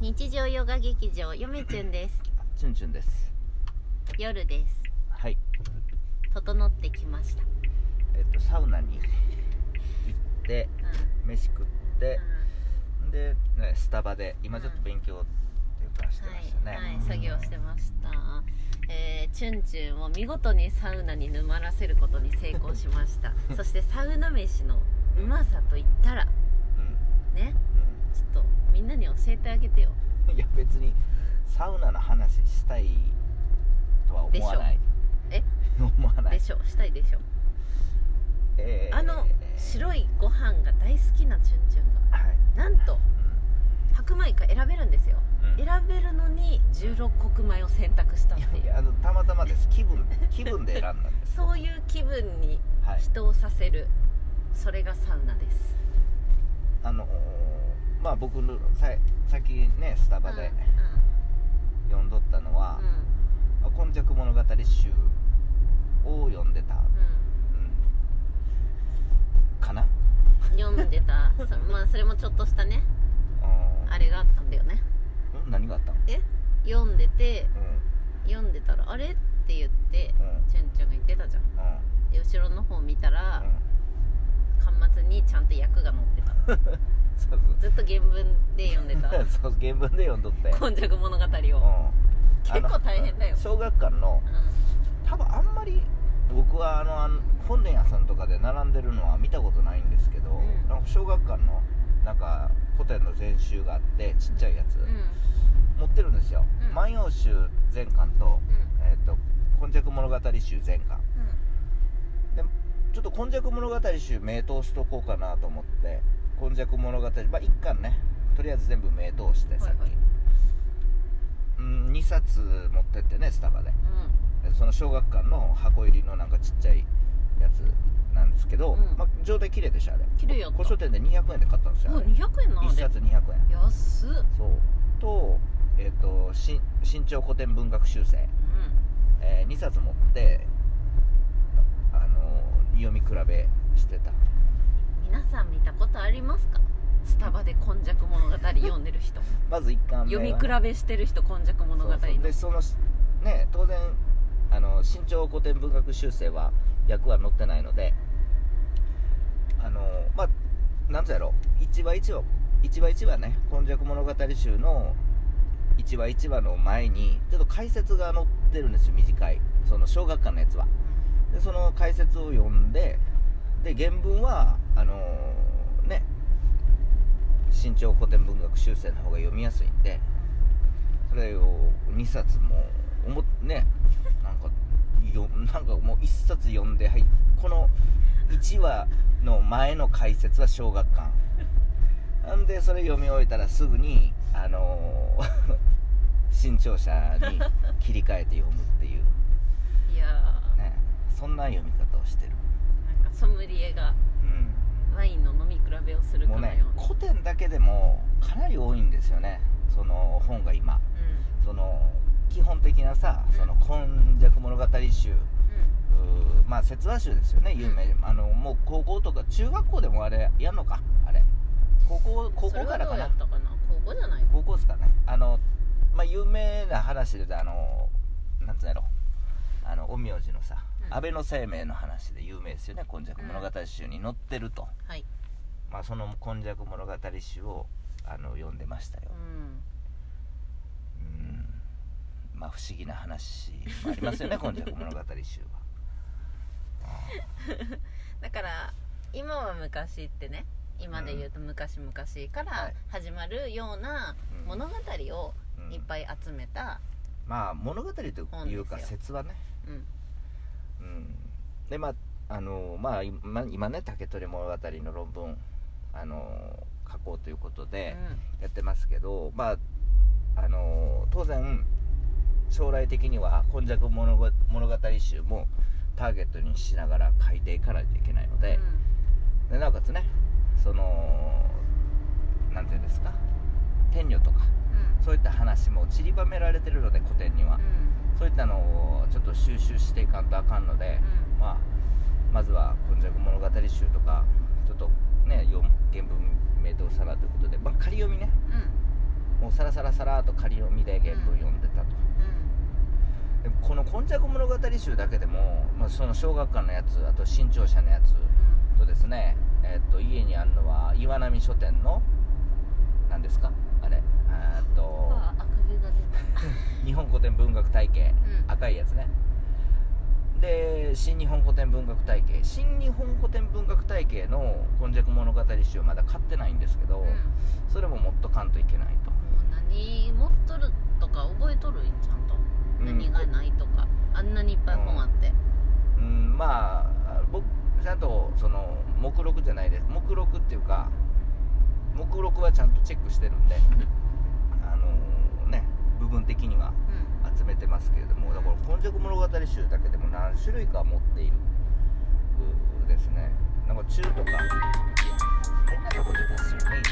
日常ヨガ劇場よめちゅんです。チュンチュンです。夜です。はい。整ってきました。えっとサウナに行ってうん。飯食ってうん。で、ね、スタバで今ちょっと勉強っていうかしてましたね、はい、はい、作業してました。えー、チュンチュンを見事にサウナに沼らせることに成功しました。そしてサウナ飯のうまさといったらうん。ねちょっとみんなに教えてあげてよ。うんいや別にサウナの話したいとは思わない。え？思わない。でしょ。したいでしょ。えー。あの白いご飯が大好きなチュンチュンがはい、なんと白米か選べるんですよ。うん。うん選べるのに16穀米を選択したっていう。いやあのたまたまです。気分 気分で選んだんです。そういう気分にはい。人をさせる。それがサウナです。あのーまあ僕のささっきねスタバで読んどったのはうん。うん「あ今昔物語集」を読んでた、ううん、かな、ん読んでた。そまあそれもちょっとしたね。うん、あれがあったんだよね。うん何があったの？え？読んでてう読んでたらあれ？って言ってんうん。チュンチュンが言ってたじゃん。うん。で後ろの方見たらうん。端末にちゃんと役が載ってた そうずっと原文で読んでた。そう原文で読んどって今昔物語を。うん。結構大変だよ。小学館のう多分あんまり僕はあのあの本屋さんとかで並んでるのは見たことないんですけど、うん。なんか小学館のなんか古典の全集があってちっちゃいやつ、んうん。持ってるんですよ「うん。万葉集」全巻とうん「えー、と今昔物語集」全巻。でちょっと今昔物語集名通しとこうかなと思って今昔物語まあ1巻ねとりあえず全部名通してさっき、はいはいうん2冊持ってってねスタバでうんその小学館の箱入りのなんかちっちゃいやつなんですけど、うんまあ、状態綺麗でしたあれ綺麗やった古書店で200円で買ったんですよあれ200円なん1冊200円安っそうとえっ、と新新潮古典文学修正、うえ2冊持ってあの読み比べしてた皆さん見たことありますか？スタバで今昔物語読んでる人。まず1巻目読はみ比べしてる人今昔物語の。そうそう。でそのね当然あの新潮古典文学修正は役は載ってないのであのまあなんとやろ。う1話1話1話1話ね今昔物語集の1話1話の前にちょっと解説が載ってるんですよ短い。その小学館のやつは。でその解説を読んでで原文はあのね。新潮古典文学修正の方が読みやすいんで。それを2冊もおもね。なんかよなんかもう1冊読んではいこの1話の前の解説は小学館。なんでそれ読み終えたらすぐにあのー 新潮社に切り替えて読むっていう。いやね。そんな読み方をしてる。ーなんかソムリエがうんワインの飲み比べをするかもうねのように古典だけでもかなり多いんですよね。その本が今。その基本的なさうん。その今昔物語集。うーまあ説話集ですよね有名。あのもう高校とか中学校でもあれやんのかあれ。高校うん高それはどう校からかなやったかな？高校じゃない高校ですかね。あのまあ有名な話で言うとあのなんつうんやろ。あの陰陽師のさ、うん安倍の生命の話で有名ですよね。今昔物語集に載ってると、はい。まあその今昔物語集をあの読んでましたよ。うん。うん。まあ不思議な話もありますよね 今昔物語集は。だから今は昔ってね今で言うと昔々かはらい。始まるようなうん。物語をうん。いっぱい集めた、まあ物語というか説はねうんうん。でまああのまあ今今ね竹取物語の論文あの書こうということでやってますけど、まああの当然将来的には今昔物語集もターゲットにしながら書いていかないといけないので,、でなおかつねそのなんていうんですか天女とかうん。そういった話も散りばめられてるので古典には、うんそういったのをちょっと収集していかんとあかんので、うん。まあ、まずは「今昔物語集」とかちょっとね原文名通さなということで、まあ、仮読みね。うん。をうさらさらさらっと仮読みで原文読んでたと、でもこの「今昔物語集」だけでも、まあ、その小学館のやつあと新潮社のやつとですね、えっと家にあるのは岩波書店の何ですか？あれ。えっと 日本古典文学体系。た、赤いやつね。で新日本古典文学体系。新日本古典文学体系の「今昔物語集」はまだ買ってないんですけど、うん。うんそれももっと買んといけないと。もう何持っとるとか覚えとるんちゃんと、うん。何がないとか。あんなにいっぱい本あって、うん。まあ僕ちゃんとその目録じゃないです。目録っていうか目録はちゃんとチェックしてるんで 分的にはうん。集めてますけれどもだから「今昔物語集」だけでも何種類か持っているうですね。なんか中とか変なとこ出たっすよね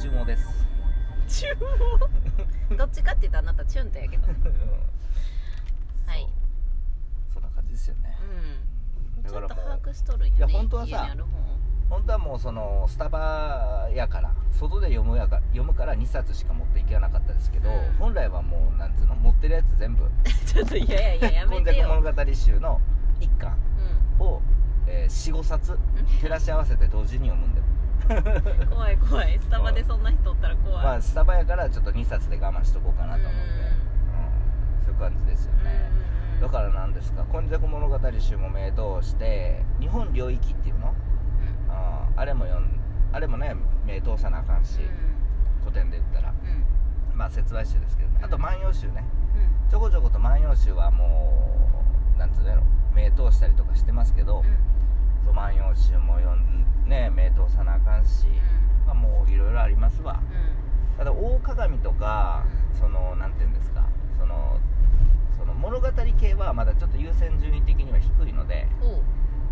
注文です。チューどっちかって言ったらあなたチュンとやけど。はい。そんな感じですよね。うん。だからもう把握しとるんやねいや本当はさ本本当はもうそのスタバやから外で読むやか読むから2冊しか持っていけなかったですけど、うん。本来はもうなんつうの持ってるやつ全部 ちょっといやいやいやや「今昔めてよ、物語集」の一巻うを、えー、45冊照らし合わせて同時に読むんで。ん、怖い怖い。スタバでそんな人おったら怖い、まあスタバやからちょっと2冊で我慢しとこうかなと思って、うん。そういう感じですよね、だからなんですか「今昔物語集」も名刀して「日本領域」っていうのあれも読んあれもね名刀さなあかんし、古典で言ったら。うん。うんうんまあ説話集ですけどね。あと「うん万葉集」ね。うん。ちょこちょこと「万葉集」はもうなんつうのやろ。名刀したりとかしてますけど「そう万葉集」も読んね名刀さなあかんし、まあ、もういろいろありますわ。ただ大鏡とか、うん。そのなんていうんですか。そのその物語系はまだちょっと優先順位的には低いので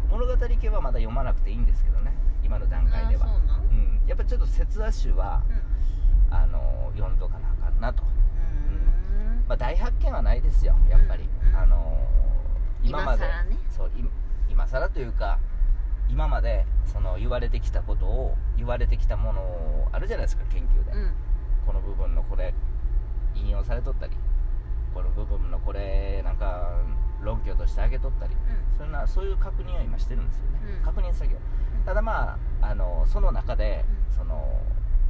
物語系はまだ読まなくていいんですけどね今の段階では。うなん？うん、やっぱちょっと説話集はうん。あの読んどかなあかんなと、うん。まあ、大発見はないですよやっぱり、うん。あの今まで今更ね。そうい今更というか今までその言われてきたことを言われてきたものをあるじゃないですか研究で、うん。この部分のこれ引用されとったりこの部分のこれなんか論拠として挙げとったり。そんなそういう確認は今してるんですよね、うん。確認作業。うんただまああのその中で、うん。その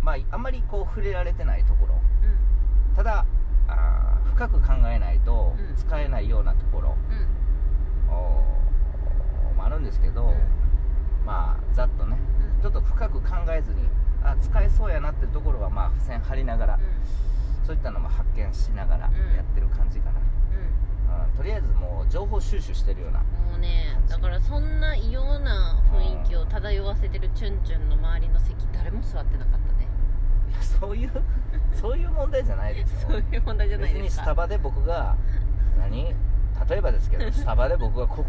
まああんまりこう触れられてないところ。うん。ただあー深く考えないとうん。使えないようなところ、うん。もあるんですけど、まあざっとね。うん。ちょっと深く考えずにあ使えそうやなっていうところはまあ付箋貼りながら、そういったのも発見しながらやうん。ってる感じかな、とりあえずもう情報収集してるようなもうねだからそんな異様せてるチュンチュンの周りの席誰も座ってなかったね。いやそういう そういう問題じゃないでしょ。そういう問題じゃない別にですか。スタバで僕が何？例えばですけど スタバで僕が国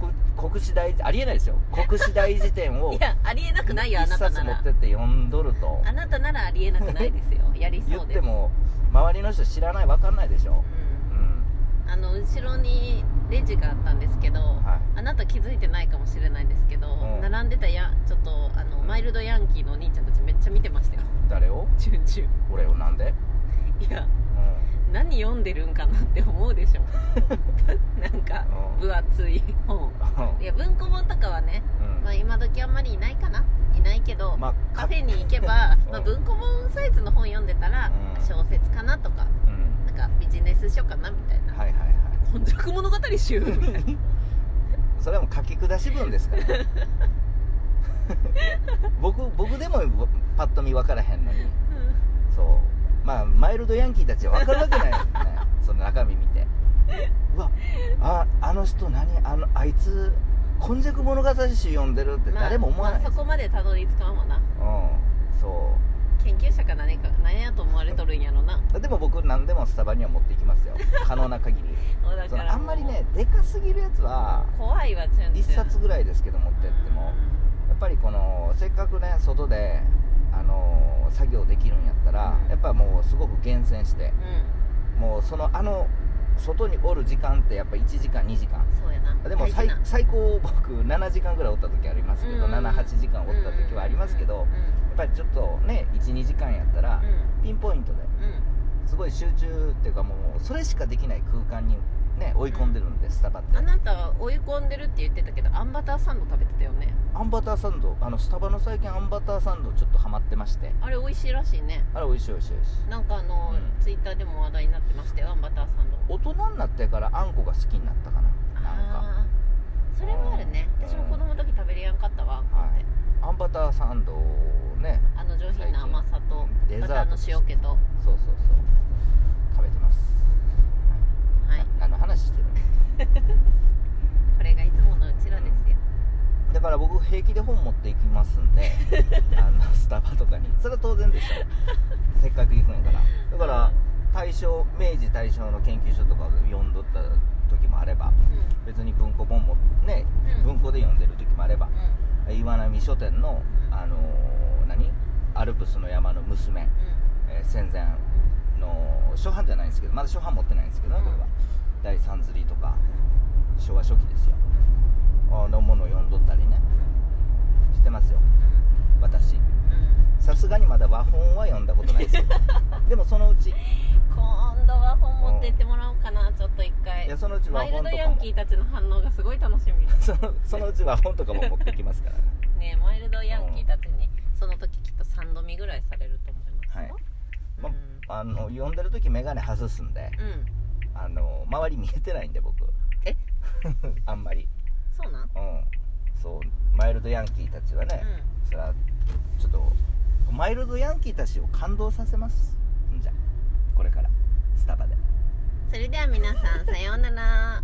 国史大ありえないですよ。国史大辞典を いやありえなくないよあ一なたなら。冊持ってって読んどると。あなたならありえなくないですよ。やり言そうです。っても周りの人知らない分かんないでしょ。ううんん。あの後ろにレジがあったんですけど、はい。あなた気づいてないかもしれないんですけど、うん。並んでたやちょっとあのマイルドヤンキーのお兄ちゃんたちめっちゃ見てましたよ。誰を？チュンチュ俺をなんで、ンいやう何読んでるんかなって思うでしょ。なんかうん。分厚い本。ん。いや文庫本とかはね、うん。まあ、今時あんまりいないかな。いないけど、まあカフェに行けば、うん。まあ、文庫本サイズの本読んでたら、うん。小説かなとかうん。なんかビジネス書かなみたいな。はいはいはい「本弱物語集」みたいな。それはもう書き下し文ですから。僕僕でもパッと見分からへんのに。そう。まあマイルドヤンキーたちは分かるわけないですね。その中身見て。うわああの人何あのあいつ「今昔物語集」読んでるって誰も思わないです、まあそこまでたどり着かんわな。うん。そ研究者か何か何やと思われとるんやろな。うでも僕何でもスタバには持っていきますよ。可能な限り。そのあんまりねでかすぎるやつは怖いわチュンチュン。1冊ぐらいですけど持ってっても。やっぱりこのせっかくね外であの作業できるんやったら、うん。やっぱもうすごく厳選して。うん、もうそのあの外におる時間ってやっぱ1時間2時間。そうやな。でも最高僕7時間ぐらいおった時ありますけど、うん。78時間おった時はありますけど、うんぱりちょっとね12時間やったら、うピンポイントですごい集中っていうかもうそれしかできない空間にね追い込んでるんで、スタバって。あなた追い込んでるって言ってたけどあんバターサンド食べてたよね。あんバターサンドあのスタバの最近あんバターサンドちょっとハマってまして。あれ美味しいらしいね。あれ美味しい美味しい美味しい。なんかあの、うん。ツイッターでも話題になってましたよあんバターサンド。大人になってからあんこが好きになったかな。なんか。あー。それはあるね。うん。私も子供の時食べれやんかったわあんこって、あんバターサンドをね。あの上品な甘さとデザバターの塩気と、そうそうそう。食べてます。はい。な何の話してるの？これがいつものうちらですよ。だから僕平気で本持っていきますんで あのスタバとかに。それは当然でしょ。せっかく行くんやから。だから大正明治大正の研究所とかを読んどった時もあればうん。別に文庫本もね、うん。文庫で読んでる時もあればうん。岩波書店の、うん。あのー何アルプスの山の娘、えー戦前の初版じゃないんですけどまだ初版持ってないんですけどね、これは。第三釣りとか昭和初期ですよ。あのものを読んどったりね。してますよ。私。うん。さすがにまだ和本は読んだことないですよ。でもそのうち。い今度は本持ってってもらおうかなちょっと一回。やそのうち和マイルド本とかもヤンキーたちの反応がすごい楽しみ。そのそのうち和本とかも持ってきますから。ねマイルドヤンキーたちにその時3度見ぐらいされると思いますよ。はい。まうん。あの読んでる時眼鏡外すんでうん。あの周り見えてないんで僕。え？あんまり。そうなん？うん。そうマイルドヤンキーたちはね、それはちょっとマイルドヤンキーたちを感動させますんじゃ。これから。スタバで。それでは皆さんさようなら